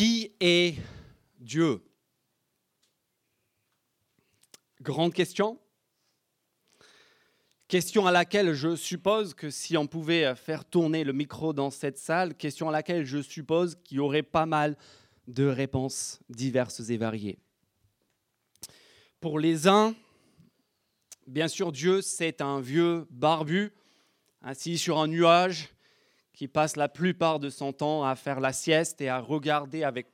Qui est Dieu? Grande question. Question à laquelle je suppose que si on pouvait faire tourner le micro dans cette salle, question à laquelle je suppose qu'il y aurait pas mal de réponses diverses et variées. Pour les uns, bien sûr, Dieu, c'est un vieux barbu assis sur un nuage qui passe la plupart de son temps à faire la sieste et à regarder avec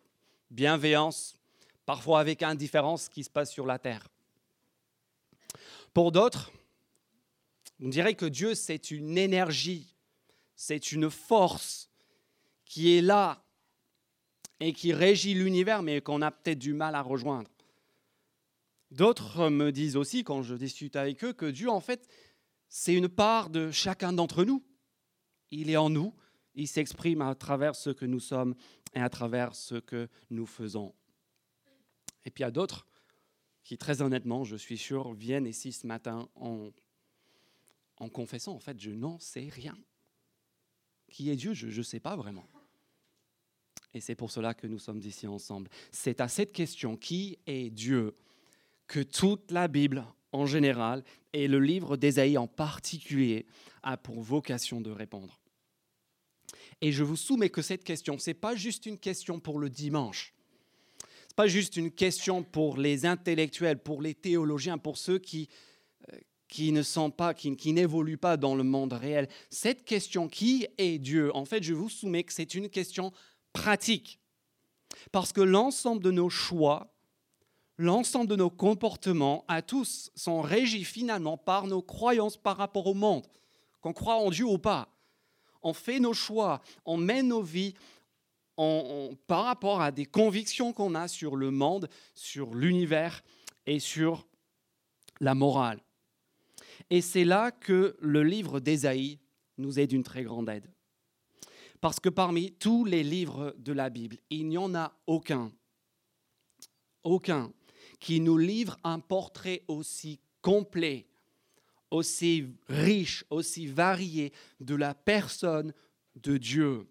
bienveillance, parfois avec indifférence, ce qui se passe sur la terre. Pour d'autres, on dirait que Dieu, c'est une énergie, c'est une force qui est là et qui régit l'univers, mais qu'on a peut-être du mal à rejoindre. D'autres me disent aussi, quand je discute avec eux, que Dieu, en fait, c'est une part de chacun d'entre nous. Il est en nous, il s'exprime à travers ce que nous sommes et à travers ce que nous faisons. Et puis il y a d'autres qui, très honnêtement, je suis sûr, viennent ici ce matin en, en confessant, en fait, je n'en sais rien. Qui est Dieu Je ne sais pas vraiment. Et c'est pour cela que nous sommes ici ensemble. C'est à cette question, qui est Dieu, que toute la Bible en général et le livre d'Ésaïe en particulier a pour vocation de répondre. Et je vous soumets que cette question, ce n'est pas juste une question pour le dimanche pas juste une question pour les intellectuels, pour les théologiens, pour ceux qui, euh, qui ne sont pas, qui, qui n'évoluent pas dans le monde réel. Cette question, qui est Dieu? En fait, je vous soumets que c'est une question pratique. Parce que l'ensemble de nos choix, l'ensemble de nos comportements à tous sont régis finalement par nos croyances par rapport au monde, qu'on croit en Dieu ou pas. On fait nos choix, on mène nos vies par rapport à des convictions qu'on a sur le monde, sur l'univers et sur la morale. Et c'est là que le livre d'Ésaïe nous est d'une très grande aide. Parce que parmi tous les livres de la Bible, il n'y en a aucun, aucun, qui nous livre un portrait aussi complet, aussi riche, aussi varié de la personne de Dieu.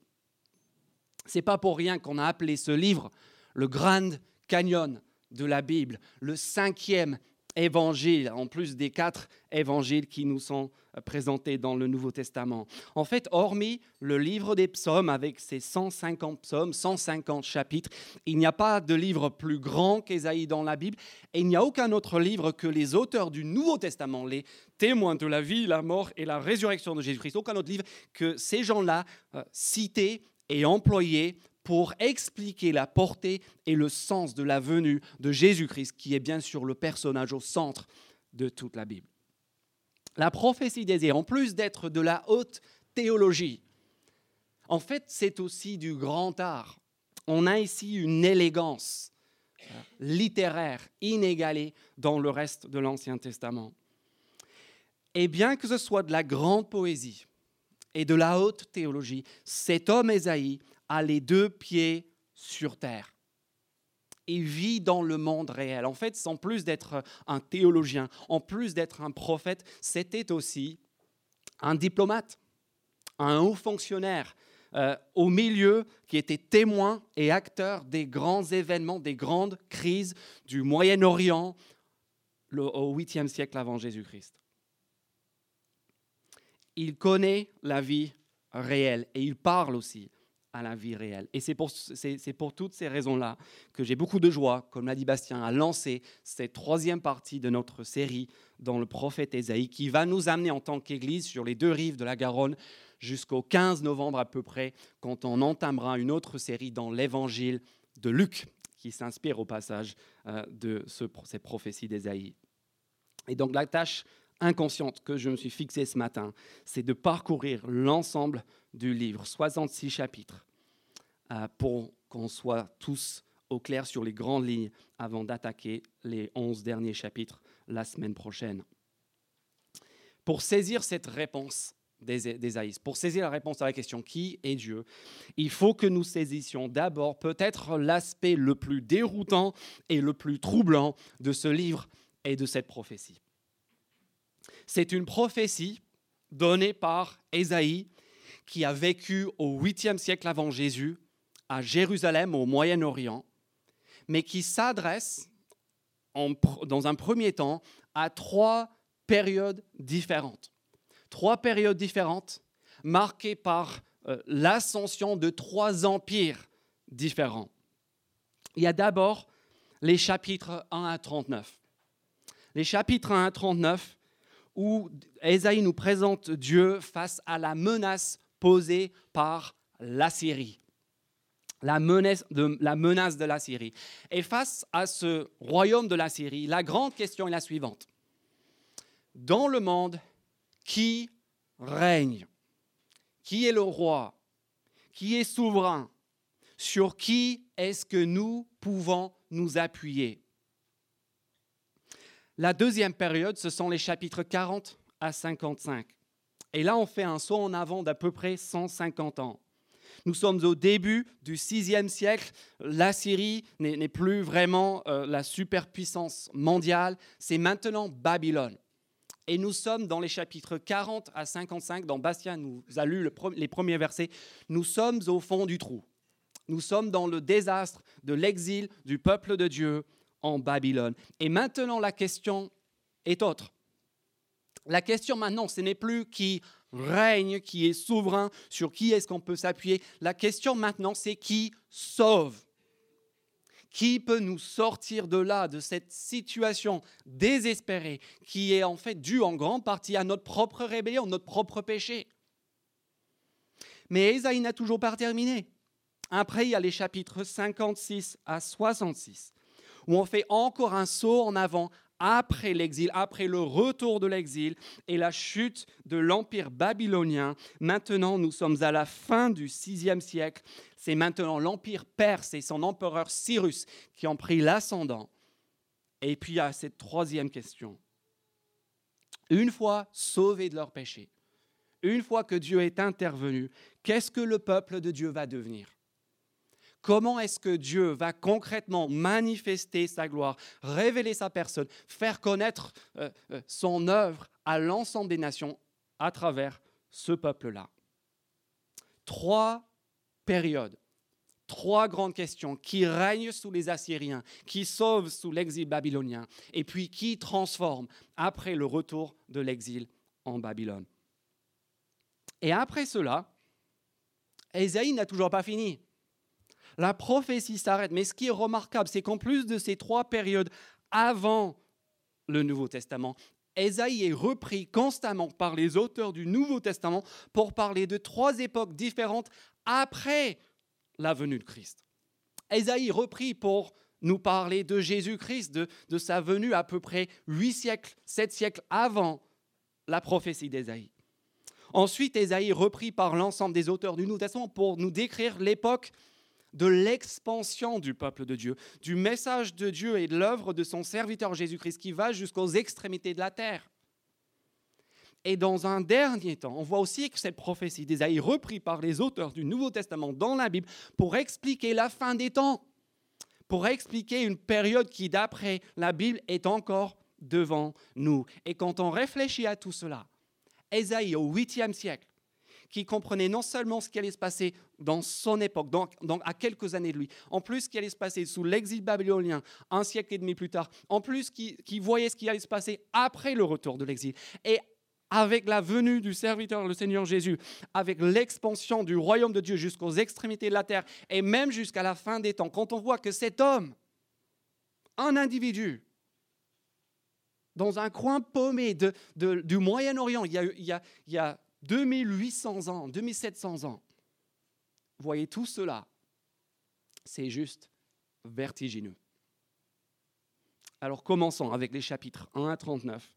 C'est pas pour rien qu'on a appelé ce livre le Grand Canyon de la Bible, le cinquième évangile, en plus des quatre évangiles qui nous sont présentés dans le Nouveau Testament. En fait, hormis le livre des psaumes avec ses 150 psaumes, 150 chapitres, il n'y a pas de livre plus grand qu'Ésaïe dans la Bible, et il n'y a aucun autre livre que les auteurs du Nouveau Testament, les témoins de la vie, la mort et la résurrection de Jésus-Christ, aucun autre livre que ces gens-là euh, cités et employé pour expliquer la portée et le sens de la venue de Jésus-Christ, qui est bien sûr le personnage au centre de toute la Bible. La prophétie d'Ésaïe, en plus d'être de la haute théologie, en fait, c'est aussi du grand art. On a ici une élégance euh, littéraire inégalée dans le reste de l'Ancien Testament. Et bien que ce soit de la grande poésie, et de la haute théologie, cet homme Ésaïe a les deux pieds sur terre. Il vit dans le monde réel. En fait, sans plus d'être un théologien, en plus d'être un prophète, c'était aussi un diplomate, un haut fonctionnaire euh, au milieu qui était témoin et acteur des grands événements, des grandes crises du Moyen-Orient au 8e siècle avant Jésus-Christ il connaît la vie réelle et il parle aussi à la vie réelle. Et c'est pour, toutes ces raisons-là que j'ai beaucoup de joie, comme l'a dit Bastien, à lancer cette troisième partie de notre série dans le prophète Ésaïe, qui va nous amener en tant qu'Église sur les deux rives de la Garonne jusqu'au 15 novembre à peu près, quand on entamera une autre série dans l'Évangile de Luc, qui s'inspire au passage euh, de ce, ces prophéties d'Ésaïe. Et donc la tâche inconsciente que je me suis fixée ce matin, c'est de parcourir l'ensemble du livre, 66 chapitres, euh, pour qu'on soit tous au clair sur les grandes lignes avant d'attaquer les 11 derniers chapitres la semaine prochaine. Pour saisir cette réponse d'Ésaïe, pour saisir la réponse à la question qui est Dieu, il faut que nous saisissions d'abord peut-être l'aspect le plus déroutant et le plus troublant de ce livre et de cette prophétie. C'est une prophétie donnée par Ésaïe qui a vécu au 8e siècle avant Jésus à Jérusalem, au Moyen-Orient, mais qui s'adresse dans un premier temps à trois périodes différentes. Trois périodes différentes marquées par euh, l'ascension de trois empires différents. Il y a d'abord les chapitres 1 à 39. Les chapitres 1 à 39 où Ésaïe nous présente Dieu face à la menace posée par la Syrie. La menace, de, la menace de la Syrie. Et face à ce royaume de la Syrie, la grande question est la suivante. Dans le monde, qui règne? Qui est le roi? Qui est souverain? Sur qui est-ce que nous pouvons nous appuyer? La deuxième période, ce sont les chapitres 40 à 55. Et là, on fait un saut en avant d'à peu près 150 ans. Nous sommes au début du VIe siècle. La Syrie n'est plus vraiment euh, la superpuissance mondiale. C'est maintenant Babylone. Et nous sommes dans les chapitres 40 à 55, dont Bastien nous a lu les premiers versets. Nous sommes au fond du trou. Nous sommes dans le désastre de l'exil du peuple de Dieu en Babylone. Et maintenant, la question est autre. La question maintenant, ce n'est plus qui règne, qui est souverain, sur qui est-ce qu'on peut s'appuyer. La question maintenant, c'est qui sauve? Qui peut nous sortir de là, de cette situation désespérée qui est en fait due en grande partie à notre propre rébellion, notre propre péché? Mais Esaïe n'a toujours pas terminé. Après, il y a les chapitres 56 à 66, où on fait encore un saut en avant après l'exil, après le retour de l'exil et la chute de l'empire babylonien. Maintenant, nous sommes à la fin du sixième siècle. C'est maintenant l'empire perse et son empereur Cyrus qui ont pris l'ascendant. Et puis il y a cette troisième question. Une fois sauvés de leur péché, une fois que Dieu est intervenu, qu'est-ce que le peuple de Dieu va devenir? Comment est-ce que Dieu va concrètement manifester sa gloire, révéler sa personne, faire connaître euh, euh, son œuvre à l'ensemble des nations à travers ce peuple-là? Trois périodes, trois grandes questions qui règnent sous les Assyriens, qui sauvent sous l'exil babylonien, et puis qui transforment après le retour de l'exil en Babylone. Et après cela, Ésaïe n'a toujours pas fini la prophétie s'arrête. Mais ce qui est remarquable, c'est qu'en plus de ces trois périodes avant le Nouveau Testament, Ésaïe est repris constamment par les auteurs du Nouveau Testament pour parler de trois époques différentes après la venue de Christ. Ésaïe repris pour nous parler de Jésus-Christ, de, de, sa venue à peu près huit siècles, sept siècles avant la prophétie d'Ésaïe. Ensuite, Ésaïe repris par l'ensemble des auteurs du Nouveau Testament pour nous décrire l'époque de l'expansion du peuple de Dieu, du message de Dieu et de l'œuvre de son serviteur Jésus-Christ qui va jusqu'aux extrémités de la terre. Et dans un dernier temps, on voit aussi que cette prophétie d'Ésaïe, reprise par les auteurs du Nouveau Testament dans la Bible, pour expliquer la fin des temps, pour expliquer une période qui, d'après la Bible, est encore devant nous. Et quand on réfléchit à tout cela, Ésaïe au 8e siècle, qui comprenait non seulement ce qui allait se passer dans son époque, donc, à quelques années de lui, en plus ce qui allait se passer sous l'exil babylonien un siècle et demi plus tard, en plus qui, voyait ce qui allait se passer après le retour de l'exil, et avec la venue du serviteur, le Seigneur Jésus, avec l'expansion du royaume de Dieu jusqu'aux extrémités de la terre, et même jusqu'à la fin des temps, quand on voit que cet homme, un individu, dans un coin paumé du Moyen-Orient, il il y a 2800 ans, 2700 ans. Voyez tout cela, c'est juste vertigineux. Alors commençons avec les chapitres 1 à 39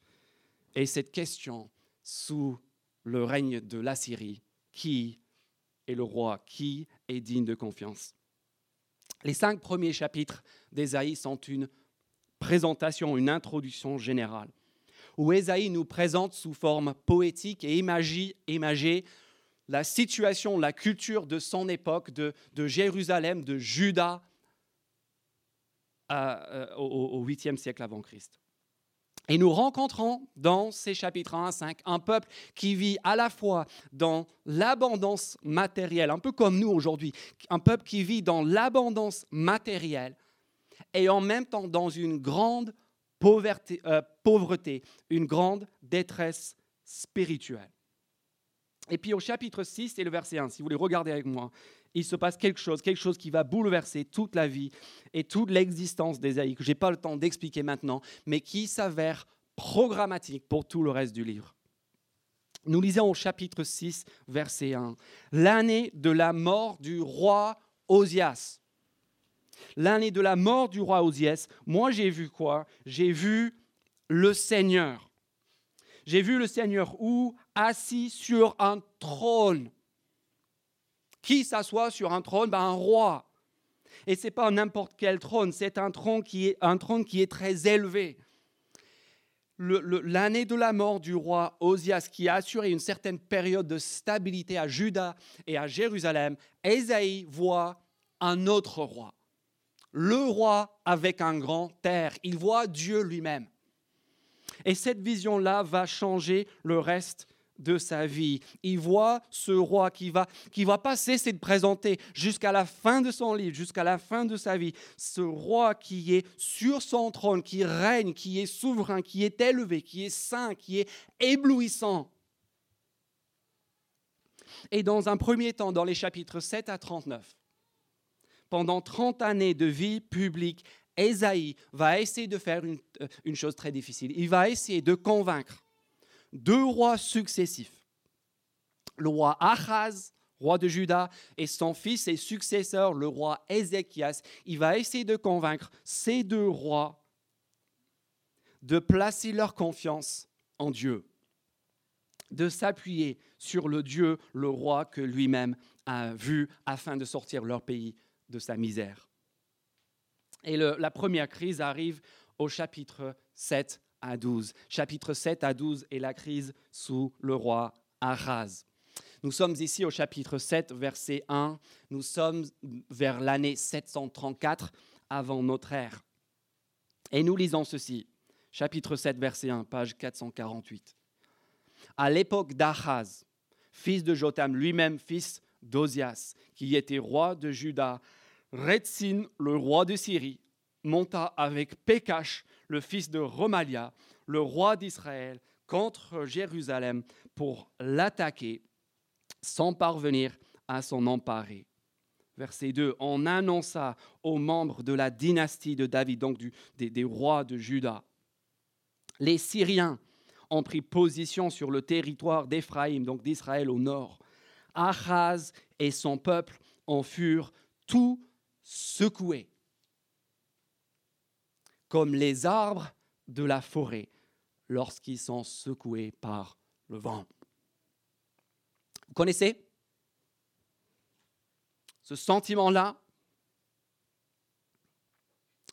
et cette question sous le règne de l'Assyrie, qui est le roi, qui est digne de confiance? Les cinq premiers chapitres d'Ésaïe sont une présentation, une introduction générale où Ésaïe nous présente sous forme poétique et imagée la situation, la culture de son époque, de, Jérusalem, de Juda euh, au, 8e siècle avant Christ. Et nous rencontrons dans ces chapitres 1 à 5 un peuple qui vit à la fois dans l'abondance matérielle, un peu comme nous aujourd'hui, un peuple qui vit dans l'abondance matérielle et en même temps dans une grande pauvreté, euh, pauvreté, une grande détresse spirituelle. Et puis au chapitre 6 et le verset 1, si vous voulez regarder avec moi, il se passe quelque chose, quelque chose qui va bouleverser toute la vie et toute l'existence d'Ésaïe, que je n'ai pas le temps d'expliquer maintenant, mais qui s'avère programmatique pour tout le reste du livre. Nous lisons au chapitre 6, verset 1, l'année de la mort du roi Osias. L'année de la mort du roi Osias, moi j'ai vu quoi? J'ai vu le Seigneur. J'ai vu le Seigneur où? Assis sur un trône qui s'assoit sur un trône? Ben, Un roi. Et ce n'est pas n'importe quel trône, c'est un trône qui est, un trône qui est très élevé. L'année de la mort du roi Osias, qui a assuré une certaine période de stabilité à Juda et à Jérusalem, Ésaïe voit un autre roi. Le roi avec un grand terre. Il voit Dieu lui-même. Et cette vision-là va changer le reste de sa vie. Il voit ce roi qui va, qui va pas cesser de présenter jusqu'à la fin de son livre, jusqu'à la fin de sa vie. Ce roi qui est sur son trône, qui règne, qui est souverain, qui est élevé, qui est saint, qui est éblouissant. Et dans un premier temps, dans les chapitres 7 à 39, pendant 30 années de vie publique, Ésaïe va essayer de faire une, euh, une chose très difficile. Il va essayer de convaincre deux rois successifs. Le roi Achaz, roi de Juda, et son fils et successeur, le roi Ézéchias. Il va essayer de convaincre ces deux rois de placer leur confiance en Dieu, de s'appuyer sur le Dieu, le roi que lui-même a vu afin de sortir leur pays de sa misère. Et la première crise arrive au chapitre 7 à 12. Chapitre 7 à 12 est la crise sous le roi Ahaz. Nous sommes ici au chapitre 7, verset 1. Nous sommes vers l'année 734 avant notre ère. Et nous lisons ceci. Chapitre 7, verset 1, page 448. À l'époque d'Ahaz, fils de Jotam, lui-même fils d'Ozias, qui était roi de Juda, Retzin, le roi de Syrie, monta avec Pekash, le fils de Romalia, le roi d'Israël, contre Jérusalem pour l'attaquer sans parvenir à s'en emparer. Verset 2, on annonça aux membres de la dynastie de David, donc des, des rois de Juda. Les Syriens ont pris position sur le territoire d'Éphraïm, donc d'Israël au nord. Achaz et son peuple en furent tout secoués comme les arbres de la forêt lorsqu'ils sont secoués par le vent. Vous connaissez ce sentiment-là?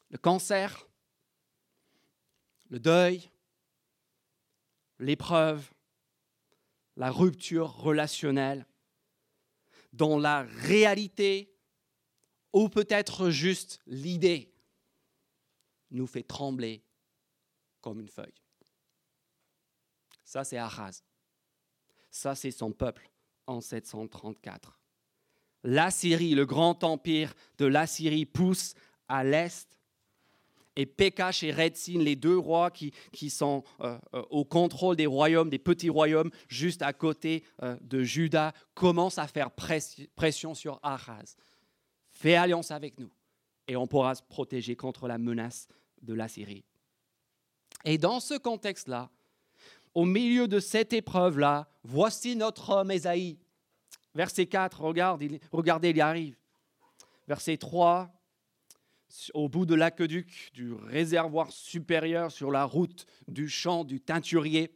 Le cancer, le deuil, l'épreuve, la rupture relationnelle, dont la réalité, ou peut-être juste l'idée, nous fait trembler comme une feuille. Ça, c'est Ahaz. Ça, c'est son peuple en 734. L'Assyrie, le grand empire de l'Assyrie, pousse à l'est. Et Pekach et Redzin, les deux rois qui, sont euh, euh, au contrôle des royaumes, des petits royaumes, juste à côté euh, de Juda, commencent à faire pression sur Ahaz. Fais alliance avec nous et on pourra se protéger contre la menace de la Syrie. Et dans ce contexte-là, au milieu de cette épreuve-là, voici notre homme Esaïe. Verset 4, regardez, il y arrive. Verset 3, au bout de l'aqueduc du réservoir supérieur sur la route du champ du teinturier,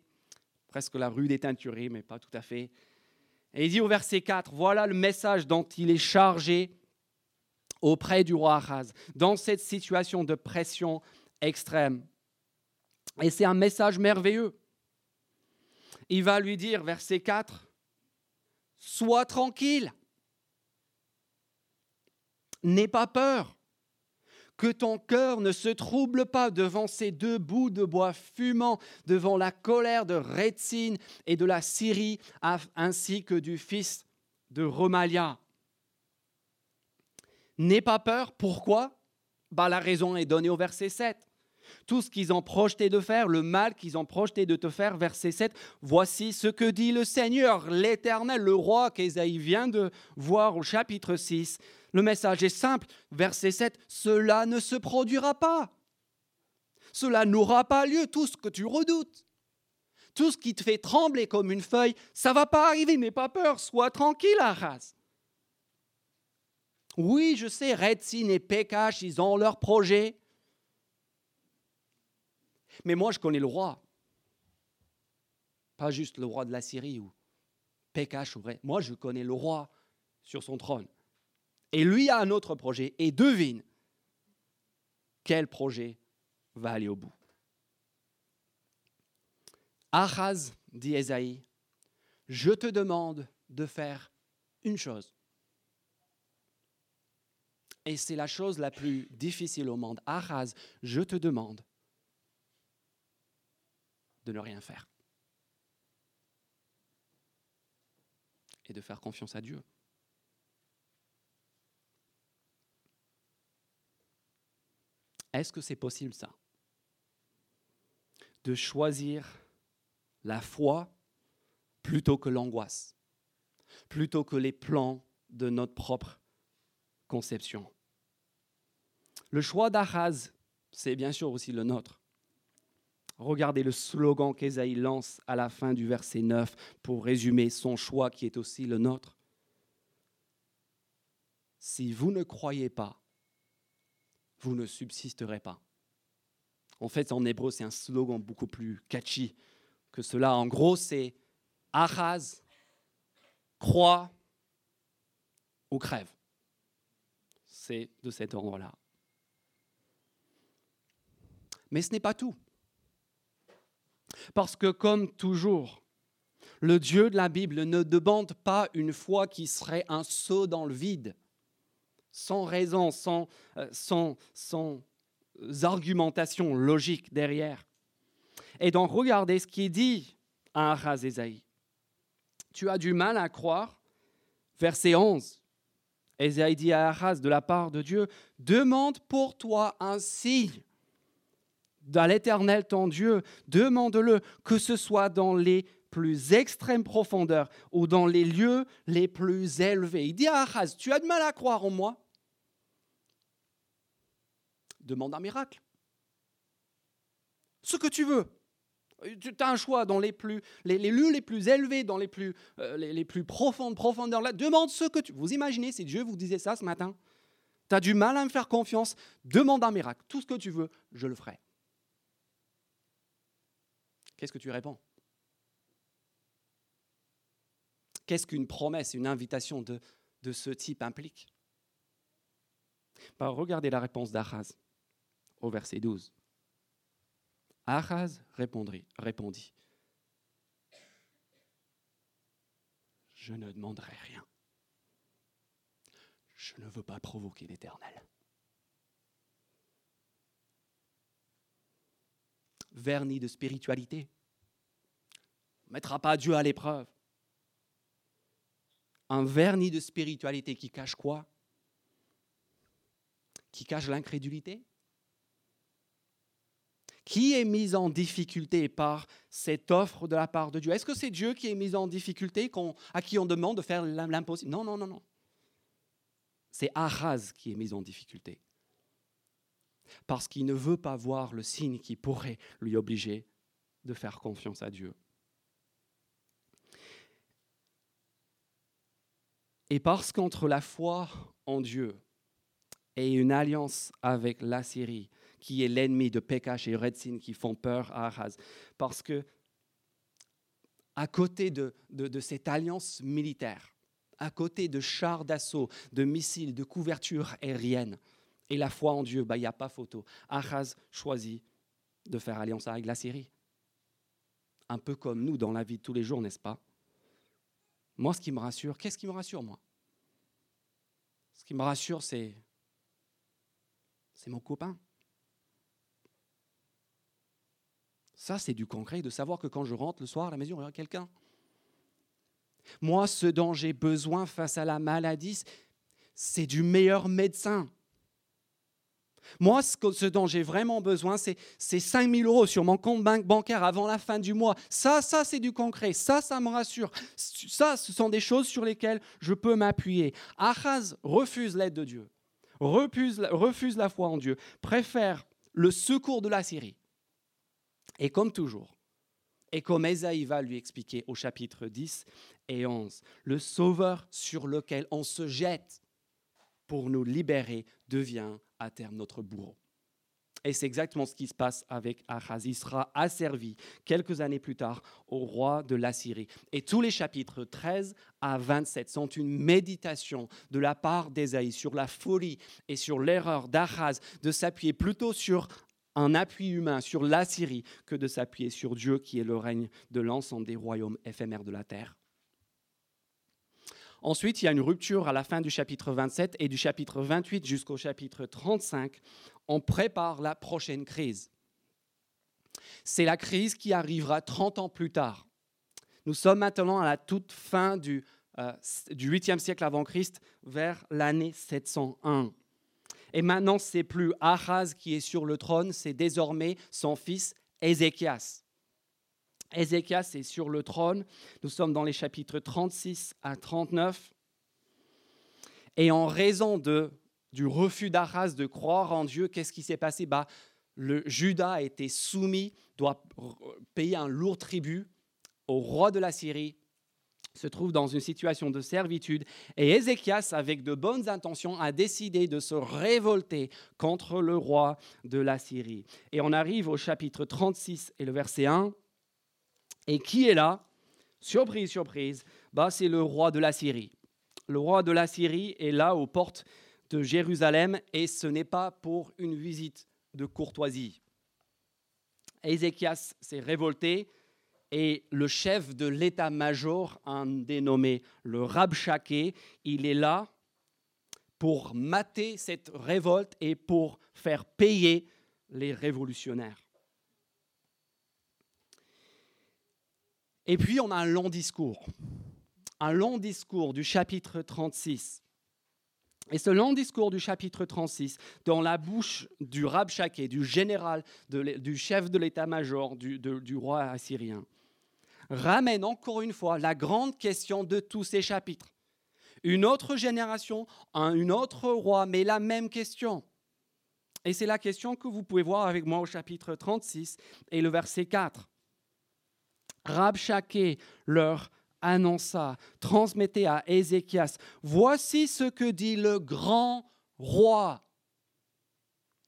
presque la rue des teinturiers, mais pas tout à fait. Et il dit au verset 4, voilà le message dont il est chargé auprès du roi Ahaz, dans cette situation de pression extrême. Et c'est un message merveilleux. Il va lui dire, verset 4, Sois tranquille, n'aie pas peur, Que ton cœur ne se trouble pas devant ces deux bouts de bois fumants, devant la colère de Rétine et de la Syrie, ainsi que du fils de Romalia. N'aie pas peur, pourquoi? Bah, La raison est donnée au verset 7 tout ce qu'ils ont projeté de faire, le mal qu'ils ont projeté de te faire. Verset 7, voici ce que dit le Seigneur, l'Éternel, le roi qu'Ésaïe vient de voir au chapitre 6. Le message est simple, verset 7, cela ne se produira pas. Cela n'aura pas lieu, tout ce que tu redoutes. Tout ce qui te fait trembler comme une feuille, ça va pas arriver, n'aie pas peur, sois tranquille, Arras. Oui, je sais, Redsin et Pekash, ils ont leur projet. Mais moi, je connais le roi. Pas juste le roi de la Syrie ou Pekash ou Moi, je connais le roi sur son trône. Et lui a un autre projet. Et devine quel projet va aller au bout. Ahaz, dit Esaïe, je te demande de faire une chose. Et c'est la chose la plus difficile au monde. Ahaz, je te demande de ne rien faire. Et de faire confiance à Dieu. Est-ce que c'est possible ça De choisir la foi plutôt que l'angoisse, plutôt que les plans de notre propre conception? Le choix d'Ahaz, c'est bien sûr aussi le nôtre. Regardez le slogan qu'Ésaïe lance à la fin du verset 9 pour résumer son choix qui est aussi le nôtre. Si vous ne croyez pas, vous ne subsisterez pas. En fait, en hébreu, c'est un slogan beaucoup plus catchy que cela. En gros, c'est Ahaz, crois ou crève. C'est de cet ordre-là. Mais ce n'est pas tout. Parce que comme toujours, le Dieu de la Bible ne demande pas une foi qui serait un saut dans le vide, sans raison, sans, euh, sans, sans argumentation logique derrière. Et donc regardez ce qui dit à Esaïe. Tu as du mal à croire. Verset 11. Esaïe dit à Ahaz de la part de Dieu, demande pour toi un signe dans l'Éternel ton Dieu, demande-le, que ce soit dans les plus extrêmes profondeurs ou dans les lieux les plus élevés. Il dit à Ahaz, tu as de mal à croire en moi Demande un miracle. Ce que tu veux. Tu as un choix dans les, plus, les, lieux les plus élevés, dans les plus, euh, les, plus profondes profondeurs. Demande ce que tu Vous imaginez si Dieu vous disait ça ce matin Tu as du mal à me faire confiance, demande un miracle. Tout ce que tu veux, je le ferai. Qu'est-ce que tu réponds? Qu'est-ce qu'une promesse, une invitation de, ce type implique? Bah, Regardez la réponse d'Achaz au verset 12. Achaz répondit Je ne demanderai rien. Je ne veux pas provoquer l'Éternel. Vernis de spiritualité. On ne mettra pas Dieu à l'épreuve. Un vernis de spiritualité qui cache quoi? Qui cache l'incrédulité? Qui est mis en difficulté par cette offre de la part de Dieu? Est-ce que c'est Dieu qui est mis en difficulté, à qui on demande de faire l'impossible? Non, non, non, non. C'est Ahaz qui est mis en difficulté parce qu'il ne veut pas voir le signe qui pourrait lui obliger de faire confiance à Dieu. Et parce qu'entre la foi en Dieu et une alliance avec la Syrie, qui est l'ennemi de Pekash et Redzin qui font peur à Ahaz, parce que à côté de cette alliance militaire, à côté de chars d'assaut, de missiles, de couverture aérienne, et la foi en Dieu, bah, il n'y a pas photo. Achaz choisit de faire alliance avec la Syrie. Un peu comme nous dans la vie de tous les jours, n'est-ce pas? Moi, ce qui me rassure, qu'est-ce qui me rassure, moi? Ce qui me rassure, c'est c'est mon copain. Ça, c'est du concret, de savoir que quand je rentre le soir à la maison, il y a quelqu'un. Moi, ce dont j'ai besoin face à la maladie, c'est du meilleur médecin. Moi, ce dont j'ai vraiment besoin, c'est 5 000 euros sur mon compte bancaire avant la fin du mois. Ça, ça, c'est du concret. Ça, ça me rassure. Ça, ce sont des choses sur lesquelles je peux m'appuyer. Achaz refuse l'aide de Dieu, refuse, refuse la foi en Dieu, préfère le secours de la Syrie et comme toujours, et comme Esaïe va lui expliquer au chapitre 10 et 11, le sauveur sur lequel on se jette pour nous libérer devient à terme notre bourreau. Et c'est exactement ce qui se passe avec Achaz. Il sera asservi quelques années plus tard au roi de l'Assyrie. Et tous les chapitres 13 à 27 sont une méditation de la part d'Esaïe sur la folie et sur l'erreur d'Achaz de s'appuyer plutôt sur un appui humain sur la Syrie que de s'appuyer sur Dieu qui est le règne de l'ensemble des royaumes éphémères de la terre. Ensuite, il y a une rupture à la fin du chapitre 27 et du chapitre 28 jusqu'au chapitre 35. On prépare la prochaine crise. C'est la crise qui arrivera 30 ans plus tard. Nous sommes maintenant à la toute fin du, euh, du 8e siècle avant Christ, vers l'année 701. Et maintenant, c'est plus Ahaz qui est sur le trône, c'est désormais son fils Ézéchias. Ézéchias est sur le trône. Nous sommes dans les chapitres 36 à 39. Et en raison de, du refus d'Ahaz de croire en Dieu, qu'est-ce qui s'est passé? Bah, Le Judas a été soumis, doit payer un lourd tribut au roi de la Syrie se trouve dans une situation de servitude et Ézéchias, avec de bonnes intentions, a décidé de se révolter contre le roi de la Syrie. Et on arrive au chapitre 36 et le verset 1. Et qui est là Surprise, surprise, bah, c'est le roi de la Syrie. Le roi de la Syrie est là aux portes de Jérusalem et ce n'est pas pour une visite de courtoisie. Ézéchias s'est révolté, et le chef de l'état-major, un dénommé le Rabchaké, il est là pour mater cette révolte et pour faire payer les révolutionnaires. Et puis on a un long discours, un long discours du chapitre 36. Et ce long discours du chapitre 36, dans la bouche du Rabchaké, du général, du chef de l'état-major du, du roi assyrien, ramène encore une fois la grande question de tous ces chapitres. Une autre génération, un autre roi, mais la même question. Et c'est la question que vous pouvez voir avec moi au chapitre 36 et le verset 4. Rabchaké leur annonça, transmettez à Ézéchias, voici ce que dit le grand roi.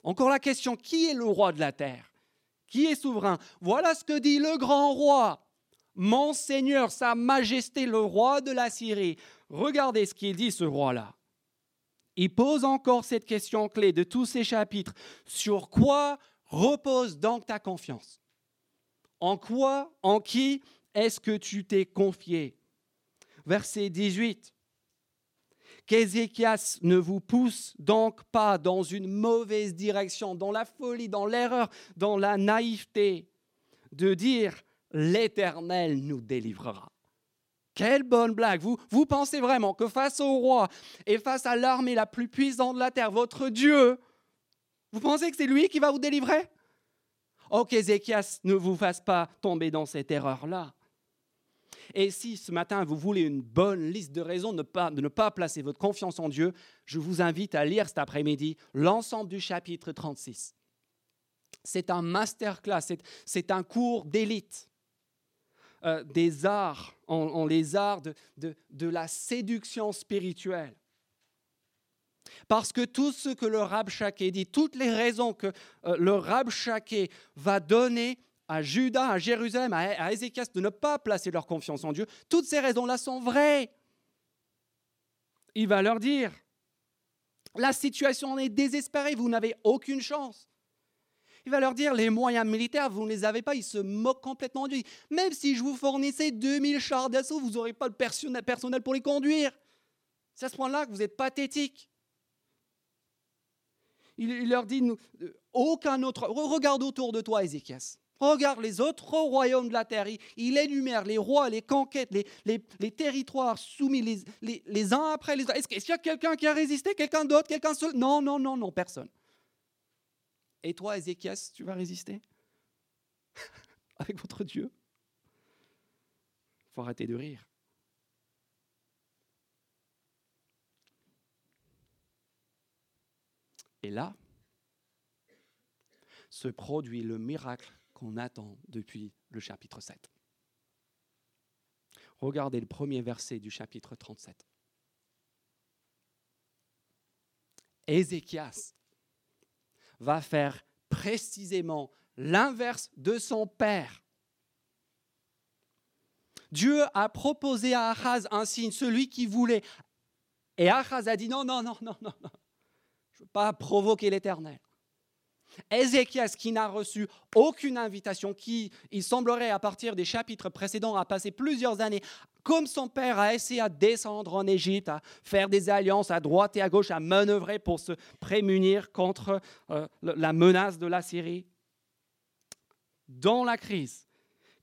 Encore la question, qui est le roi de la terre? Qui est souverain? Voilà ce que dit le grand roi. Mon Seigneur, Sa Majesté, le roi de la Syrie. Regardez ce qu'il dit, ce roi-là. Il pose encore cette question clé de tous ces chapitres. Sur quoi repose donc ta confiance? En quoi, en qui est-ce que tu t'es confié? Verset 18. Qu'Ézéchias ne vous pousse donc pas dans une mauvaise direction, dans la folie, dans l'erreur, dans la naïveté, de dire l'Éternel nous délivrera. Quelle bonne blague. Vous, vous pensez vraiment que face au roi et face à l'armée la plus puissante de la terre, votre Dieu, vous pensez que c'est lui qui va vous délivrer? Oh, qu'Ézéchias ne vous fasse pas tomber dans cette erreur-là. Et si ce matin vous voulez une bonne liste de raisons de, ne pas placer votre confiance en Dieu, je vous invite à lire cet après-midi l'ensemble du chapitre 36. C'est un masterclass, c'est un cours d'élite. Euh, des arts, en, les arts de, la séduction spirituelle. Parce que tout ce que le Rabchaké dit, toutes les raisons que euh, le Rabchaké va donner à Judas, à Jérusalem, à, Ézéchias de ne pas placer leur confiance en Dieu, toutes ces raisons-là sont vraies. Il va leur dire, la situation est désespérée, vous n'avez aucune chance. Il va leur dire, les moyens militaires, vous ne les avez pas, ils se moquent complètement de lui. Même si je vous fournissais 2000 chars d'assaut, vous n'aurez pas le personnel pour les conduire. C'est à ce point-là que vous êtes pathétique. Il, leur dit, euh, aucun autre, regarde autour de toi, Ézéchias. Regarde les autres royaumes de la terre. Il, énumère les rois, les conquêtes, les, territoires soumis les, uns après les autres. Est-ce qu'il y a quelqu'un qui a résisté? Quelqu'un d'autre? Quelqu'un seul? Non, non, non, non, personne. Et toi, Ézéchias, tu vas résister? Avec votre Dieu? Il faut arrêter de rire. Et là, se produit le miracle qu'on attend depuis le chapitre 7. Regardez le premier verset du chapitre 37. Ézéchias va faire précisément l'inverse de son père. Dieu a proposé à Achaz un signe, celui qui voulait. Et Achaz a dit non, non, non, non, non, non pas provoquer l'Éternel. Ézéchias, qui n'a reçu aucune invitation, qui, il semblerait, à partir des chapitres précédents, a passé plusieurs années, comme son père, a essayé à descendre en Égypte, à faire des alliances à droite et à gauche, à manœuvrer pour se prémunir contre euh, la menace de la Syrie. Dans la crise,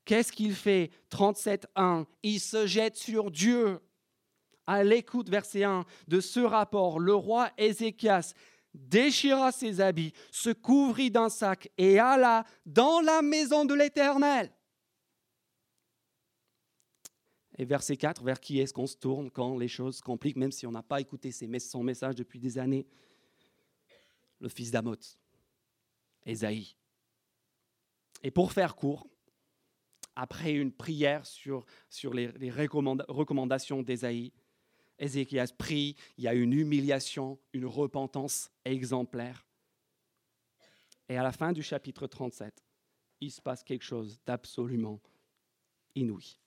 qu'est-ce qu'il fait? 37.1 Il se jette sur Dieu à l'écoute, verset 1, de ce rapport, le roi Ézéchias déchira ses habits, se couvrit d'un sac et alla dans la maison de l'Éternel. Et verset 4, vers qui est-ce qu'on se tourne quand les choses se compliquent, même si on n'a pas écouté son message depuis des années? Le fils d'Amoth, Ésaïe. Et pour faire court, après une prière sur, sur les, les recommandations d'Ésaïe, Ézéchias prie, il y a une humiliation, une repentance exemplaire. Et à la fin du chapitre 37, il se passe quelque chose d'absolument inouï.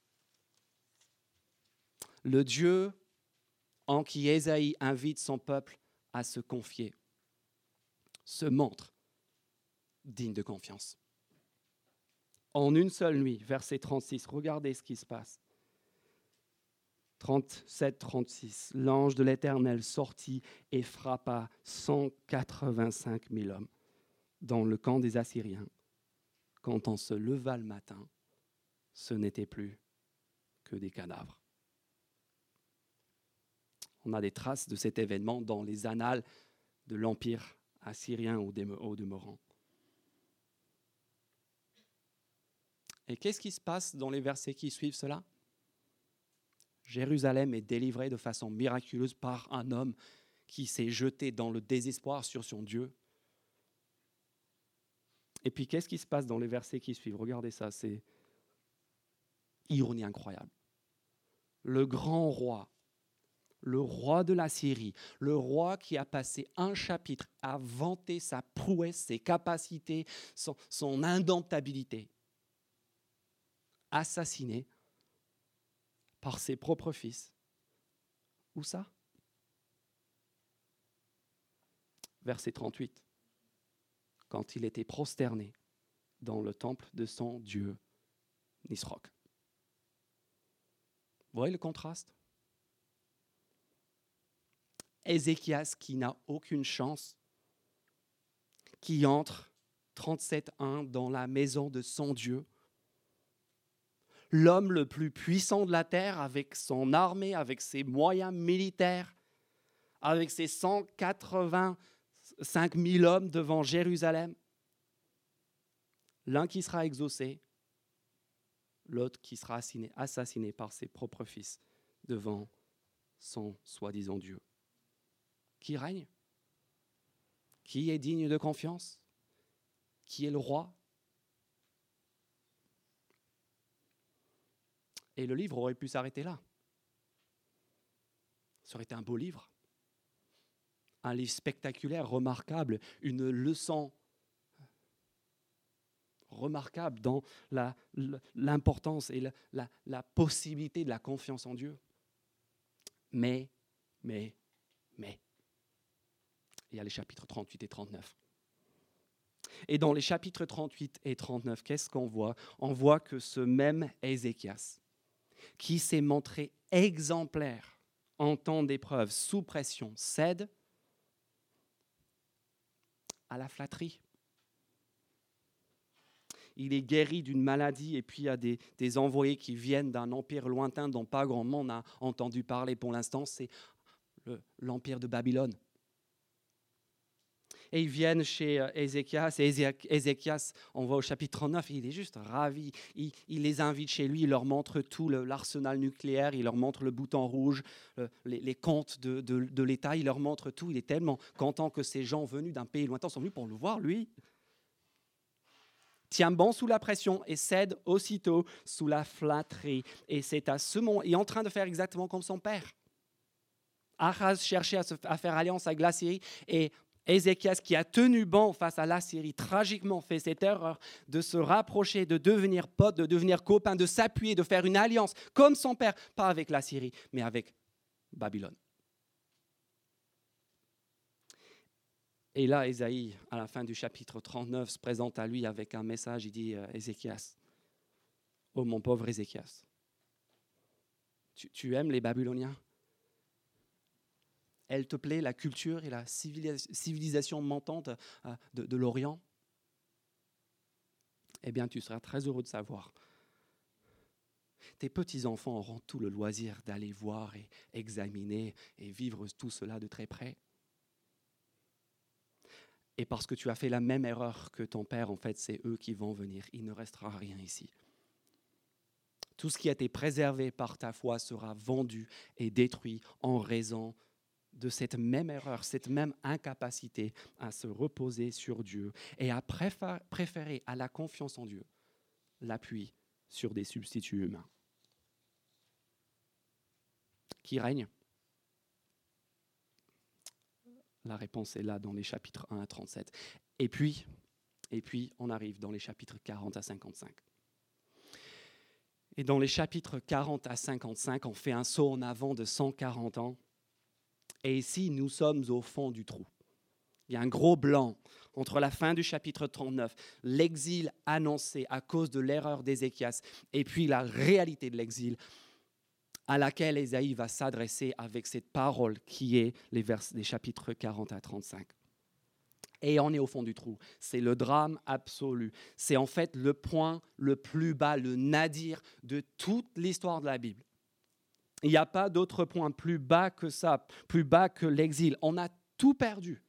Le Dieu en qui Ésaïe invite son peuple à se confier se montre digne de confiance. En une seule nuit, verset 36, regardez ce qui se passe. 37, 36. L'ange de l'Éternel sortit et frappa 185 000 hommes dans le camp des Assyriens. Quand on se leva le matin, ce n'était plus que des cadavres. On a des traces de cet événement dans les annales de l'Empire assyrien au demeurant. Et qu'est-ce qui se passe dans les versets qui suivent cela? Jérusalem est délivrée de façon miraculeuse par un homme qui s'est jeté dans le désespoir sur son Dieu. Et puis, qu'est-ce qui se passe dans les versets qui suivent? Regardez ça, c'est ironie incroyable. Le grand roi, le roi de la Syrie, le roi qui a passé un chapitre à vanter sa prouesse, ses capacités, son, son indomptabilité, assassiné par ses propres fils. Où ça? Verset 38. Quand il était prosterné dans le temple de son Dieu, Nisroch. Vous voyez le contraste? Ézéchias qui n'a aucune chance, qui entre 37.1 dans la maison de son Dieu, l'homme le plus puissant de la terre avec son armée, avec ses moyens militaires, avec ses 185 000 hommes devant Jérusalem. L'un qui sera exaucé, l'autre qui sera assassiné, par ses propres fils devant son soi-disant Dieu. Qui règne? Qui est digne de confiance? Qui est le roi? Et le livre aurait pu s'arrêter là. Ça aurait été un beau livre. Un livre spectaculaire, remarquable, une leçon remarquable dans l'importance et la, possibilité de la confiance en Dieu. Mais, mais, mais, il y a les chapitres 38 et 39. Et dans les chapitres 38 et 39, qu'est-ce qu'on voit? On voit que ce même Ézéchias, qui s'est montré exemplaire en temps d'épreuve, sous pression, cède, à la flatterie. Il est guéri d'une maladie et puis il y a des, envoyés qui viennent d'un empire lointain dont pas grand monde n'a entendu parler pour l'instant, c'est l'empire de Babylone et ils viennent chez euh, Ézéchias. Et Ézéchias, on voit au chapitre 39, il est juste ravi. Il, les invite chez lui, il leur montre tout l'arsenal nucléaire, il leur montre le bouton rouge, les, comptes de, l'État, il leur montre tout. Il est tellement content que ces gens venus d'un pays lointain sont venus pour le voir, lui tient bon sous la pression et cède aussitôt sous la flatterie. Et c'est à ce moment, il est en train de faire exactement comme son père. Ahaz cherchait à, à faire alliance la Syrie et Ézéchias, qui a tenu bon face à la Syrie, tragiquement fait cette erreur de se rapprocher, de devenir pote, de devenir copain, de s'appuyer, de faire une alliance comme son père, pas avec la Syrie, mais avec Babylone. Et là, Ésaïe, à la fin du chapitre 39, se présente à lui avec un message. Il dit euh, Ézéchias, oh mon pauvre Ézéchias, tu aimes les Babyloniens? Elle te plaît, la culture et la civilisation montante euh, de, l'Orient Eh bien, tu seras très heureux de savoir. Tes petits-enfants auront tout le loisir d'aller voir et examiner et vivre tout cela de très près. Et parce que tu as fait la même erreur que ton père, en fait, c'est eux qui vont venir. Il ne restera rien ici. Tout ce qui a été préservé par ta foi sera vendu et détruit en raison de cette même erreur, cette même incapacité à se reposer sur Dieu et à préférer à la confiance en Dieu l'appui sur des substituts humains. Qui règne? La réponse est là dans les chapitres 1 à 37. Et puis, et puis, on arrive dans les chapitres 40 à 55. Et dans les chapitres 40 à 55, on fait un saut en avant de 140 ans et ici, nous sommes au fond du trou. Il y a un gros blanc entre la fin du chapitre 39, l'exil annoncé à cause de l'erreur d'Ézéchias, et puis la réalité de l'exil à laquelle Ésaïe va s'adresser avec cette parole qui est les, vers, des chapitres 40 à 35. Et on est au fond du trou. C'est le drame absolu. C'est en fait le point le plus bas, le nadir de toute l'histoire de la Bible. Il n'y a pas d'autre point plus bas que ça, plus bas que l'exil. On a tout perdu.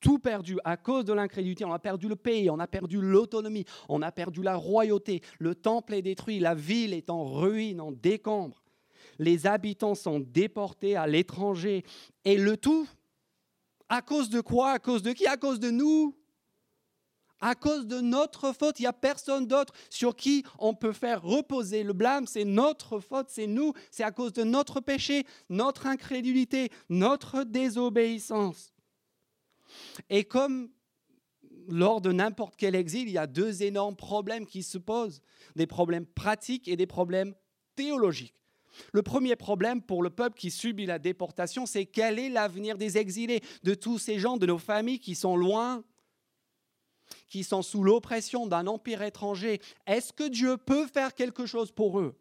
Tout perdu à cause de l'incrédulité. On a perdu le pays, on a perdu l'autonomie, on a perdu la royauté. Le temple est détruit, la ville est en ruine, en décombre. Les habitants sont déportés à l'étranger. Et le tout, à cause de quoi? À cause de qui? À cause de nous à cause de notre faute. Il n'y a personne d'autre sur qui on peut faire reposer le blâme. C'est notre faute, c'est nous. C'est à cause de notre péché, notre incrédulité, notre désobéissance. Et comme lors de n'importe quel exil, il y a deux énormes problèmes qui se posent, des problèmes pratiques et des problèmes théologiques. Le premier problème pour le peuple qui subit la déportation, c'est quel est l'avenir des exilés, de tous ces gens, de nos familles qui sont loin qui sont sous l'oppression d'un empire étranger, est-ce que Dieu peut faire quelque chose pour eux?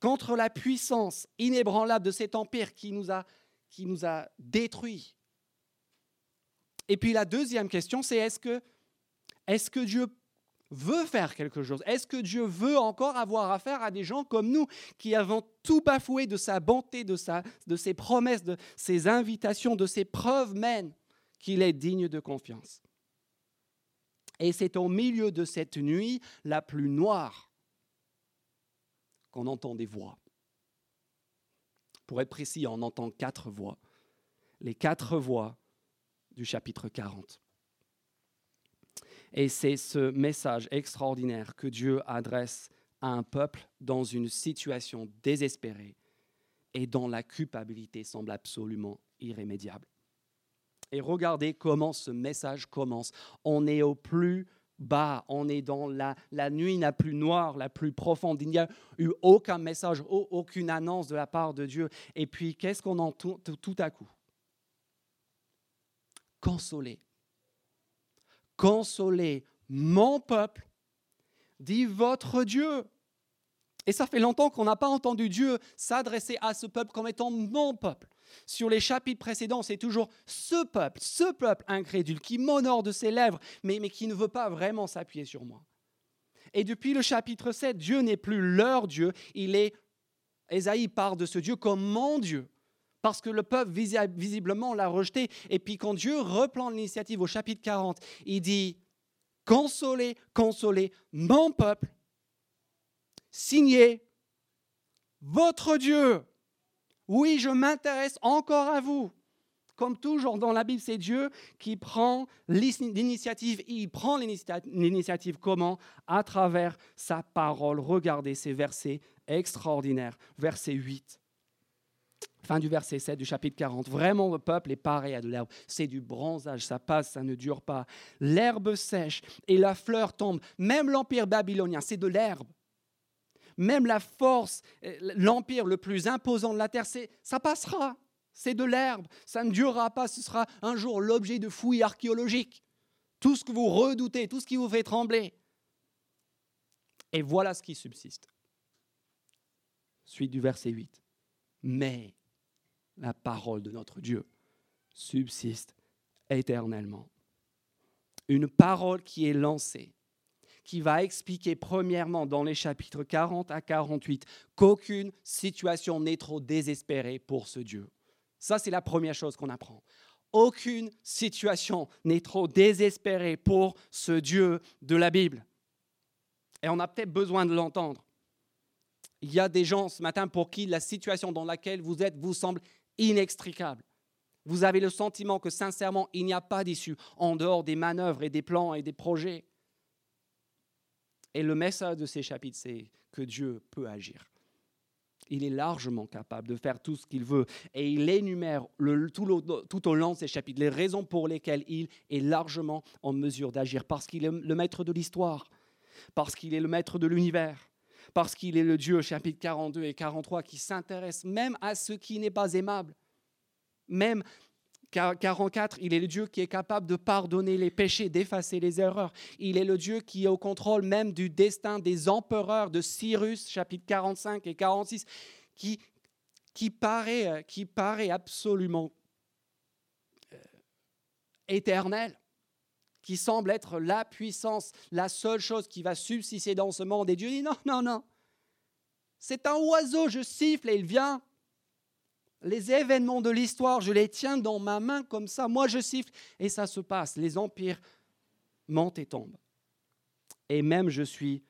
Contre la puissance inébranlable de cet empire qui nous a, détruits. Et puis la deuxième question, c'est est-ce que, est que Dieu veut faire quelque chose? Est-ce que Dieu veut encore avoir affaire à des gens comme nous qui avons tout bafoué de sa bonté, de, sa, de ses promesses, de ses invitations, de ses preuves même qu'il est digne de confiance? Et c'est au milieu de cette nuit la plus noire qu'on entend des voix. Pour être précis, on entend quatre voix. Les quatre voix du chapitre 40. Et c'est ce message extraordinaire que Dieu adresse à un peuple dans une situation désespérée et dont la culpabilité semble absolument irrémédiable. Et regardez comment ce message commence. On est au plus bas, on est dans la, nuit la plus noire, la plus profonde. Il n'y a eu aucun message, aucune annonce de la part de Dieu. Et puis, qu'est-ce qu'on entend tout à coup? Consoler. Consoler mon peuple, dit votre Dieu. Et ça fait longtemps qu'on n'a pas entendu Dieu s'adresser à ce peuple comme étant mon peuple. Sur les chapitres précédents, c'est toujours ce peuple, ce peuple incrédule qui m'honore de ses lèvres, mais, qui ne veut pas vraiment s'appuyer sur moi. Et depuis le chapitre 7, Dieu n'est plus leur Dieu, il est, Esaïe parle de ce Dieu comme mon Dieu, parce que le peuple visiblement l'a rejeté. Et puis quand Dieu reprend l'initiative au chapitre 40, il dit, consolez, consolez mon peuple, signez votre Dieu. Oui, je m'intéresse encore à vous. Comme toujours dans la Bible, c'est Dieu qui prend l'initiative. Il prend l'initiative comment? À travers sa parole. Regardez ces versets extraordinaires. Verset 8. Fin du verset 7 du chapitre 40. Vraiment, le peuple est pareil à de l'herbe. C'est du bronzage, ça passe, ça ne dure pas. L'herbe sèche et la fleur tombe. Même l'empire babylonien, c'est de l'herbe même la force, euh, l'empire le plus imposant de la terre, ça passera. C'est de l'herbe, ça ne durera pas, ce sera un jour l'objet de fouilles archéologiques. Tout ce que vous redoutez, tout ce qui vous fait trembler. Et voilà ce qui subsiste. Suite du verset 8. Mais la parole de notre Dieu subsiste éternellement. Une parole qui est lancée qui va expliquer premièrement dans les chapitres 40 à 48 qu'aucune situation n'est trop désespérée pour ce Dieu. Ça, c'est la première chose qu'on apprend. Aucune situation n'est trop désespérée pour ce Dieu de la Bible. Et on a peut-être besoin de l'entendre. Il y a des gens ce matin pour qui la situation dans laquelle vous êtes vous semble inextricable. Vous avez le sentiment que sincèrement, il n'y a pas d'issue en dehors des manœuvres et des plans et des projets. Et le message de ces chapitres, c'est que Dieu peut agir. Il est largement capable de faire tout ce qu'il veut. Et il énumère tout, au long de ces chapitres les raisons pour lesquelles il est largement en mesure d'agir. Parce qu'il est le maître de l'histoire, parce qu'il est le maître de l'univers, parce qu'il est le Dieu, chapitre 42 et 43, qui s'intéresse même à ce qui n'est pas aimable, même 44, il est le Dieu qui est capable de pardonner les péchés, d'effacer les erreurs. Il est le Dieu qui est au contrôle même du destin des empereurs de Cyrus, chapitre 45 et 46, qui, qui, paraît, qui paraît absolument euh, éternel, qui semble être la puissance, la seule chose qui va subsister dans ce monde. Et Dieu dit non, non, non. C'est un oiseau, je siffle et il vient les événements de l'histoire, je les tiens dans ma main comme ça, moi je siffle et ça se passe. Les empires montent et tombent. Et même je suis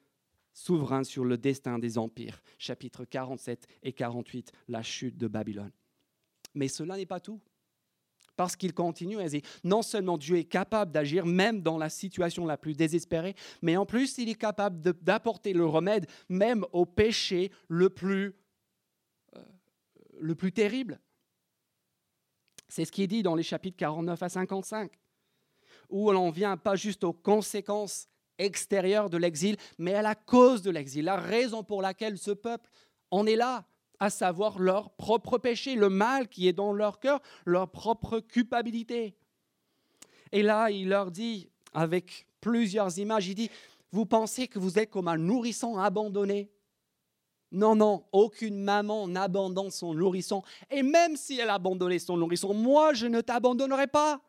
souverain sur le destin des empires. Chapitre 47 et 48, la chute de Babylone. Mais cela n'est pas tout. Parce qu'il continue à dire, non seulement Dieu est capable d'agir même dans la situation la plus désespérée, mais en plus il est capable d'apporter le remède même au péché le plus le plus terrible. C'est ce qui est dit dans les chapitres 49 à 55, où l'on vient pas juste aux conséquences extérieures de l'exil, mais à la cause de l'exil, la raison pour laquelle ce peuple en est là, à savoir leur propre péché, le mal qui est dans leur cœur, leur propre culpabilité. Et là, il leur dit, avec plusieurs images, il dit, vous pensez que vous êtes comme un nourrisson abandonné? Non, non, aucune maman n'abandonne son nourrisson. Et même si elle abandonnait son nourrisson, moi, je ne t'abandonnerai pas.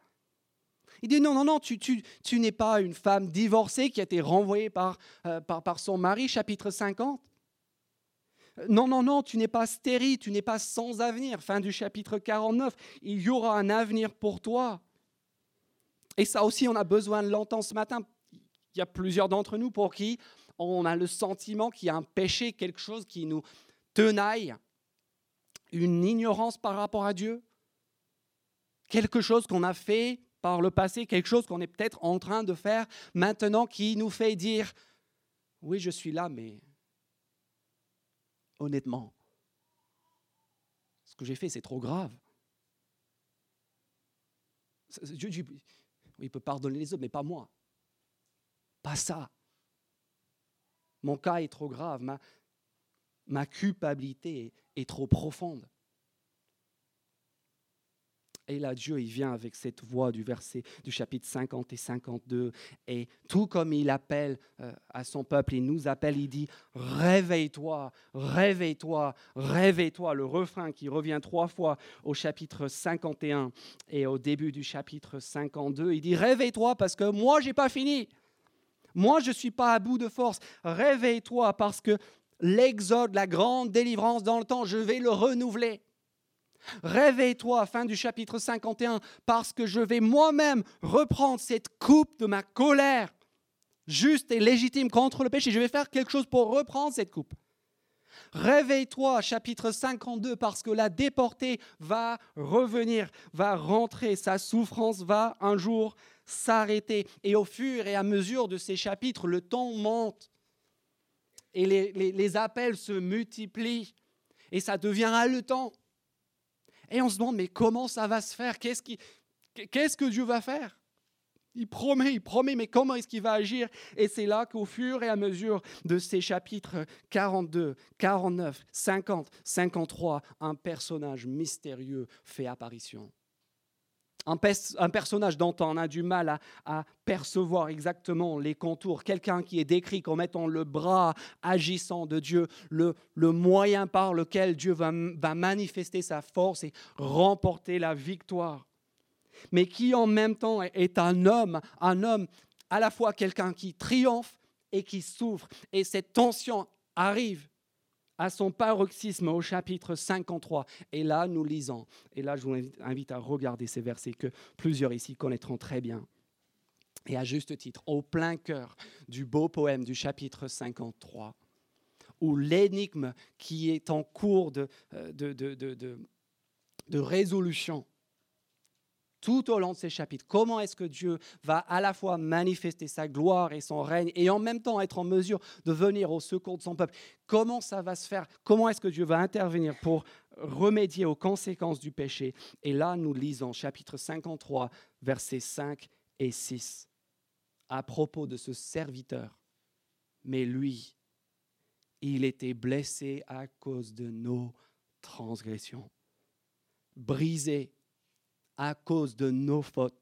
Il dit non, non, non, tu, tu, tu n'es pas une femme divorcée qui a été renvoyée par, euh, par, par son mari, chapitre 50. Non, non, non, tu n'es pas stérile, tu n'es pas sans avenir. Fin du chapitre 49, il y aura un avenir pour toi. Et ça aussi, on a besoin de l'entendre ce matin. Il y a plusieurs d'entre nous pour qui on a le sentiment qu'il y a un péché, quelque chose qui nous tenaille, une ignorance par rapport à Dieu, quelque chose qu'on a fait par le passé, quelque chose qu'on est peut-être en train de faire maintenant qui nous fait dire, oui, je suis là, mais honnêtement, ce que j'ai fait, c'est trop grave. Dieu, il peut pardonner les autres, mais pas moi. Pas ça. Mon cas est trop grave, ma, ma culpabilité est, trop profonde. Et là, Dieu, il vient avec cette voix du verset du chapitre 50 et 52. Et tout comme il appelle euh, à son peuple, il nous appelle, il dit, réveille-toi, réveille-toi, réveille-toi. Le refrain qui revient trois fois au chapitre 51 et au début du chapitre 52, il dit, réveille-toi parce que moi, je n'ai pas fini. Moi, je ne suis pas à bout de force. Réveille-toi parce que l'exode, la grande délivrance dans le temps, je vais le renouveler. Réveille-toi, fin du chapitre 51, parce que je vais moi-même reprendre cette coupe de ma colère juste et légitime contre le péché. Je vais faire quelque chose pour reprendre cette coupe. Réveille-toi, chapitre 52, parce que la déportée va revenir, va rentrer, sa souffrance va un jour s'arrêter. Et au fur et à mesure de ces chapitres, le temps monte. Et les, appels se multiplient. Et ça devient haletant. Et on se demande, mais comment ça va se faire? Qu'est-ce, que Dieu va faire? Il promet, il promet, mais comment est-ce qu'il va agir? Et c'est là qu'au fur et à mesure de ces chapitres 42, 49, 50, 53, un personnage mystérieux fait apparition un, personnage dont on a du mal à, percevoir exactement les contours, quelqu'un qui est décrit comme étant le bras agissant de Dieu, le, moyen par lequel Dieu va, manifester sa force et remporter la victoire, mais qui en même temps est un homme, un homme à la fois quelqu'un qui triomphe et qui souffre. Et cette tension arrive à son paroxysme au chapitre 53. Et là, nous lisons, et là, je vous invite à regarder ces versets que plusieurs ici connaîtront très bien. Et à juste titre, au plein cœur du beau poème du chapitre 53, où l'énigme qui est en cours de, euh, de, de, de résolution tout au long de ces chapitres. Comment est-ce que Dieu va à la fois manifester sa gloire et son règne et en même temps être en mesure de venir au secours de son peuple? Comment ça va se faire? Comment est-ce que Dieu va intervenir pour remédier aux conséquences du péché? Et là, nous lisons chapitre 53, versets 5 et 6, à propos de ce serviteur. Mais lui, il était blessé à cause de nos transgressions, brisé à cause de nos fautes.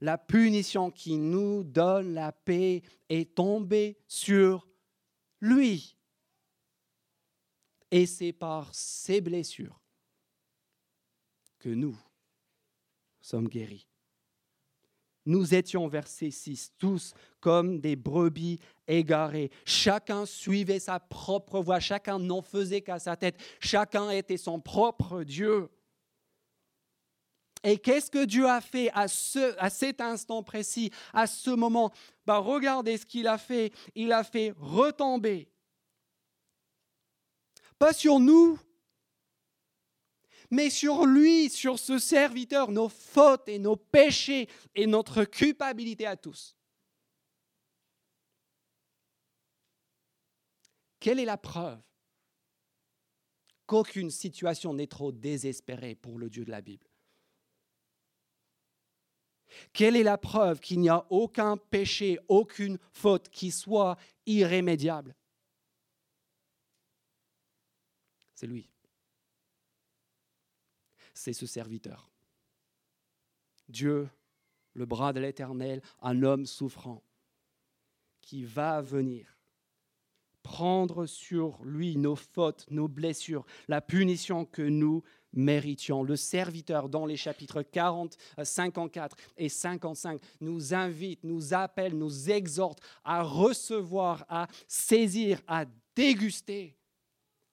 La punition qui nous donne la paix est tombée sur lui. Et c'est par ses blessures que nous sommes guéris. Nous étions, verset 6, tous comme des brebis égarées. Chacun suivait sa propre voie, chacun n'en faisait qu'à sa tête, chacun était son propre Dieu. Et qu'est-ce que Dieu a fait à, ce, à cet instant précis, à ce moment? Bah, Regardez ce qu'il a fait. Il a fait retomber. Pas sur nous, mais sur lui, sur ce serviteur, nos fautes et nos péchés et notre culpabilité à tous. Quelle est la preuve qu'aucune situation n'est trop désespérée pour le Dieu de la Bible? Quelle est la preuve qu'il n'y a aucun péché, aucune faute qui soit irrémédiable? C'est lui. C'est ce serviteur. Dieu, le bras de l'Éternel, un homme souffrant, qui va venir prendre sur lui nos fautes, nos blessures, la punition que nous méritions. Le serviteur dans les chapitres 40, 54 et 55 nous invite, nous appelle, nous exhorte à recevoir, à saisir, à déguster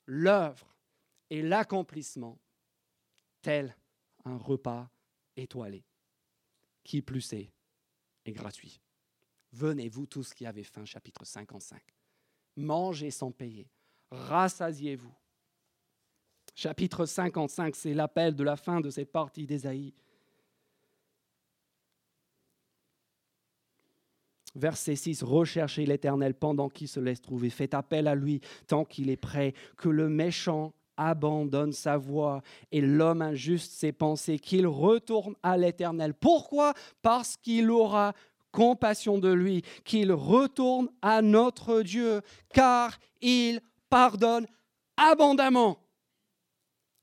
l'œuvre et l'accomplissement tel un repas étoilé. Qui plus est, est gratuit. Venez, vous tous qui avez faim, chapitre 55. Mangez sans payer. Rassasiez-vous Chapitre 55, c'est l'appel de la fin de cette partie d'Ésaïe. Verset 6, recherchez l'Éternel pendant qu'il se laisse trouver, faites appel à lui tant qu'il est prêt, que le méchant abandonne sa voie et l'homme injuste ses pensées, qu'il retourne à l'Éternel. Pourquoi? Parce qu'il aura compassion de lui, qu'il retourne à notre Dieu, car il pardonne abondamment.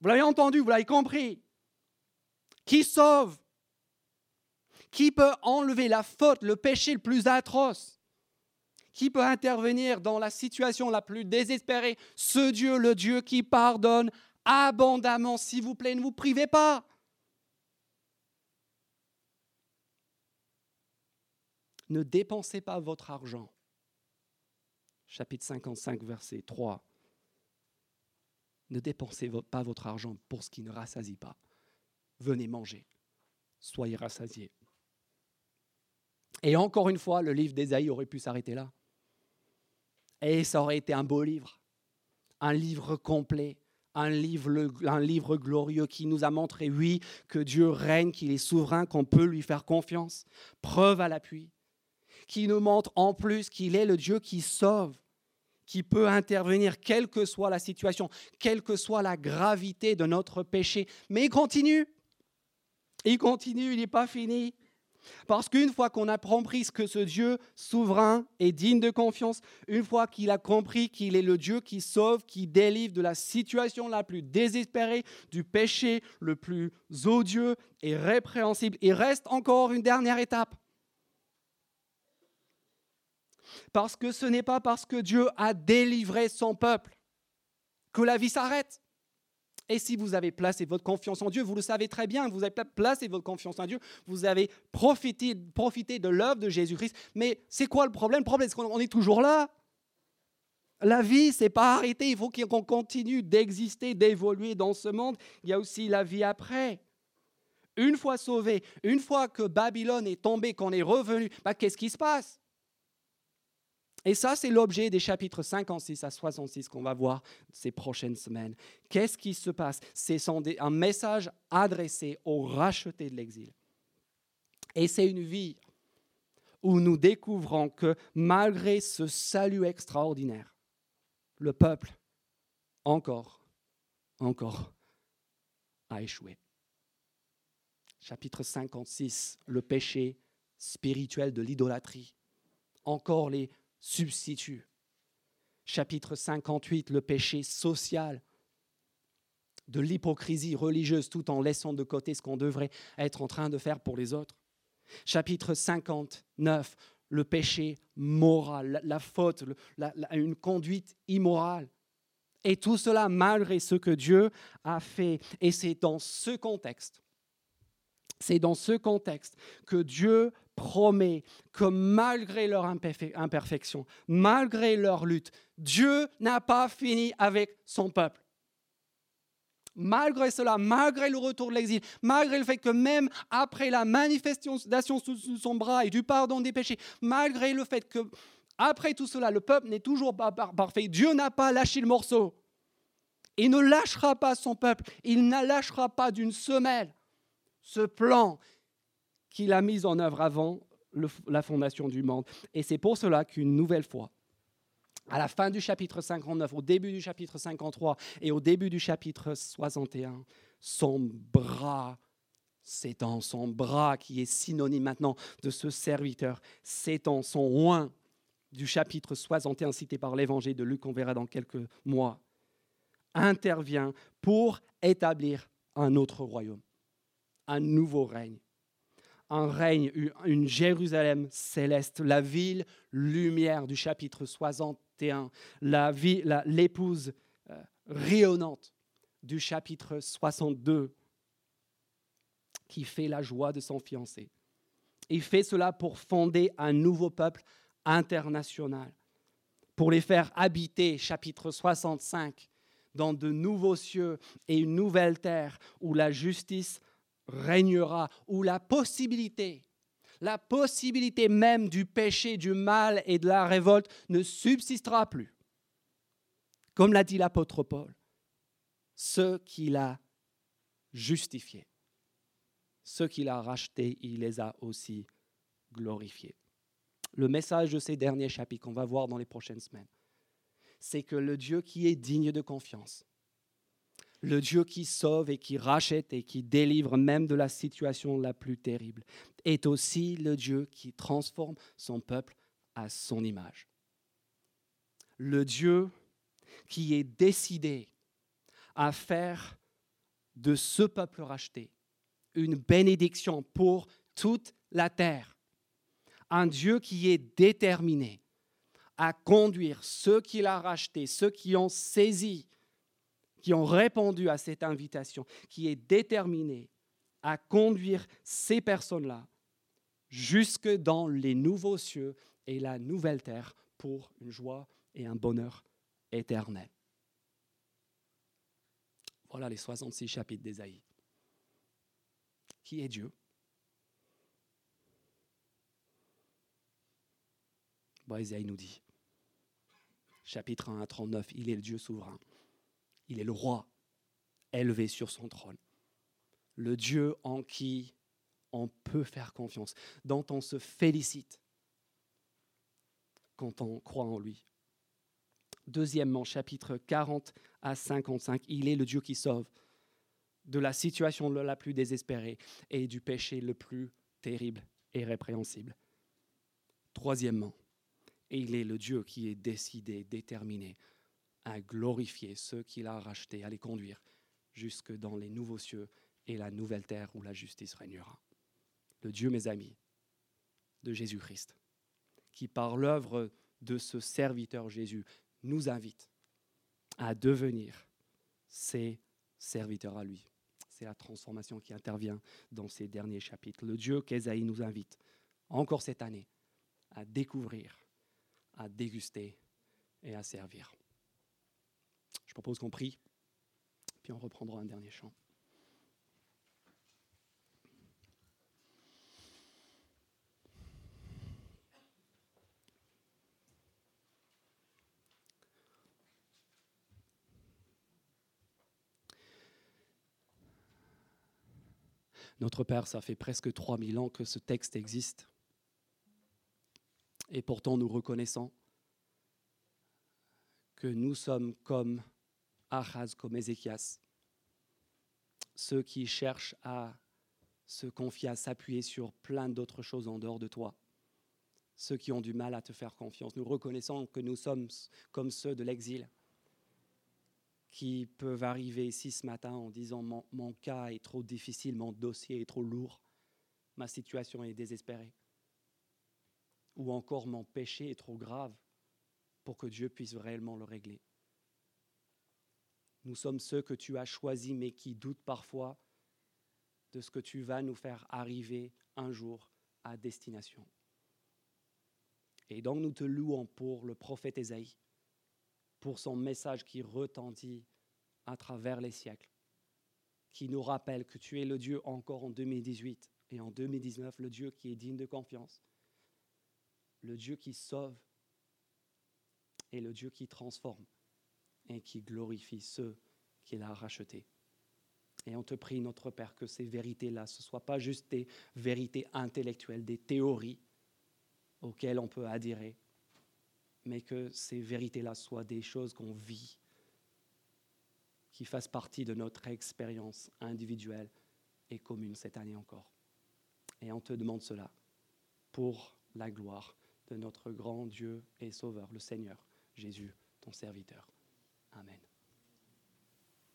Vous l'avez entendu, vous l'avez compris. qui sauve, qui peut enlever la faute, le péché le plus atroce, qui peut intervenir dans la situation la plus désespérée, ce Dieu, le Dieu qui pardonne abondamment, s'il vous plaît, ne vous privez pas. Ne dépensez pas votre argent. Chapitre 55, verset 3. Ne dépensez pas votre argent pour ce qui ne rassasie pas. Venez manger. Soyez rassasiés. Et encore une fois, le livre d'Ésaïe aurait pu s'arrêter là. Et ça aurait été un beau livre, un livre complet, un livre, un livre glorieux qui nous a montré, oui, que Dieu règne, qu'il est souverain, qu'on peut lui faire confiance. Preuve à l'appui qui nous montre en plus qu'il est le Dieu qui sauve, qui peut intervenir quelle que soit la situation, quelle que soit la gravité de notre péché. Mais il continue. Il continue, il n'est pas fini. Parce qu'une fois qu'on a compris ce que ce Dieu souverain est digne de confiance, une fois qu'il a compris qu'il est le Dieu qui sauve, qui délivre de la situation la plus désespérée, du péché le plus odieux et répréhensible, il reste encore une dernière étape. Parce que ce n'est pas parce que Dieu a délivré son peuple que la vie s'arrête. Et si vous avez placé votre confiance en Dieu, vous le savez très bien, vous avez placé votre confiance en Dieu, vous avez profité, de l'œuvre de Jésus-Christ. Mais c'est quoi le problème? Le problème, c'est qu'on est toujours là. La vie, c'est pas arrêté. Il faut qu'on continue d'exister, d'évoluer dans ce monde. Il y a aussi la vie après. Une fois sauvé, une fois que Babylone est tombée, qu'on est revenu, bah, qu'est-ce qui se passe? Et ça, c'est l'objet des chapitres 56 à 66 qu'on va voir ces prochaines semaines. Qu'est-ce qui se passe? C'est un message adressé aux rachetés de l'exil. Et c'est une vie où nous découvrons que malgré ce salut extraordinaire, le peuple, encore, encore, a échoué. Chapitre 56, le péché spirituel de l'idolâtrie. Encore les substitut. Chapitre 58, le péché social de l'hypocrisie religieuse tout en laissant de côté ce qu'on devrait être en train de faire pour les autres. Chapitre 59, le péché moral, la, faute, une conduite immorale. Et tout cela malgré ce que Dieu a fait. Et c'est dans ce contexte, c'est dans ce contexte que Dieu promet que malgré leur imperfection, malgré leur lutte, Dieu n'a pas fini avec son peuple. Malgré cela, malgré le retour de l'exil, malgré le fait que même après la manifestation sous son bras et du pardon des péchés, malgré le fait que après tout cela, le peuple n'est toujours pas parfait, Dieu n'a pas lâché le morceau. Il ne lâchera pas son peuple, il ne lâchera pas d'une semelle ce plan qu'il a mis en œuvre avant la fondation du monde. Et c'est pour cela qu'une nouvelle fois, à la fin du chapitre 59, au début du chapitre 53 et au début du chapitre 61, son bras s'étend, son bras qui est synonyme maintenant de ce serviteur, s'étend, son oin du chapitre 61 cité par l'évangile de Luc, on verra dans quelques mois, intervient pour établir un autre royaume, un nouveau règne un règne, une Jérusalem céleste, la ville lumière du chapitre 61, la l'épouse euh, rayonnante du chapitre 62, qui fait la joie de son fiancé. Il fait cela pour fonder un nouveau peuple international, pour les faire habiter, chapitre 65, dans de nouveaux cieux et une nouvelle terre où la justice régnera, où la possibilité, la possibilité même du péché, du mal et de la révolte ne subsistera plus. Comme l'a dit l'apôtre Paul, ceux qu'il a justifiés, ceux qu'il a rachetés, il les a aussi glorifiés. Le message de ces derniers chapitres qu'on va voir dans les prochaines semaines, c'est que le Dieu qui est digne de confiance, le Dieu qui sauve et qui rachète et qui délivre même de la situation la plus terrible, est aussi le Dieu qui transforme son peuple à son image. Le Dieu qui est décidé à faire de ce peuple racheté une bénédiction pour toute la terre. Un Dieu qui est déterminé à conduire ceux qu'il a rachetés, ceux qui ont saisi, qui ont répondu à cette invitation, qui est déterminé à conduire ces personnes-là jusque dans les nouveaux cieux et la nouvelle terre pour une joie et un bonheur éternel. Voilà les 66 chapitres d'Ésaïe. Qui est Dieu? Bon, Ésaïe nous dit, chapitre 1 à 39, il est le Dieu souverain. Il est le roi élevé sur son trône. Le Dieu en qui on peut faire confiance, dont on se félicite quand on croit en lui. Deuxièmement, chapitre 40 à 55, il est le Dieu qui sauve de la situation la plus désespérée et du péché le plus terrible et répréhensible. Troisièmement, il est le Dieu qui est décidé, déterminé à glorifier ceux qu'il a rachetés, à les conduire jusque dans les nouveaux cieux et la nouvelle terre où la justice régnera. Le Dieu, mes amis, de Jésus-Christ, qui par l'œuvre de ce serviteur Jésus nous invite à devenir ses serviteurs à lui. C'est la transformation qui intervient dans ces derniers chapitres. Le Dieu qu'Esaïe nous invite encore cette année à découvrir, à déguster et à servir. Je propose qu'on prie, puis on reprendra un dernier chant. Notre Père, ça fait presque 3000 ans que ce texte existe. Et pourtant, nous reconnaissons que nous sommes comme Achaz, comme Ézéchias, ceux qui cherchent à se confier, à s'appuyer sur plein d'autres choses en dehors de toi, ceux qui ont du mal à te faire confiance. Nous reconnaissons que nous sommes comme ceux de l'exil, qui peuvent arriver ici ce matin en disant mon, cas est trop difficile, mon dossier est trop lourd, ma situation est désespérée. Ou encore mon péché est trop grave pour que Dieu puisse réellement le régler. Nous sommes ceux que tu as choisis mais qui doutent parfois de ce que tu vas nous faire arriver un jour à destination. Et donc nous te louons pour le prophète Ésaïe pour son message qui retentit à travers les siècles, qui nous rappelle que tu es le Dieu encore en 2018 et en 2019, le Dieu qui est digne de confiance, le Dieu qui sauve et le Dieu qui transforme et qui glorifie ceux qu'il a rachetés. Et on te prie, notre Père, que ces vérités-là, ne soient pas juste des vérités intellectuelles, des théories auxquelles on peut adhérer, mais que ces vérités-là soient des choses qu'on vit, qui fassent partie de notre expérience individuelle et commune cette année encore. Et on te demande cela pour la gloire de notre grand Dieu et Sauveur, le Seigneur, Jésus, ton serviteur. Amen.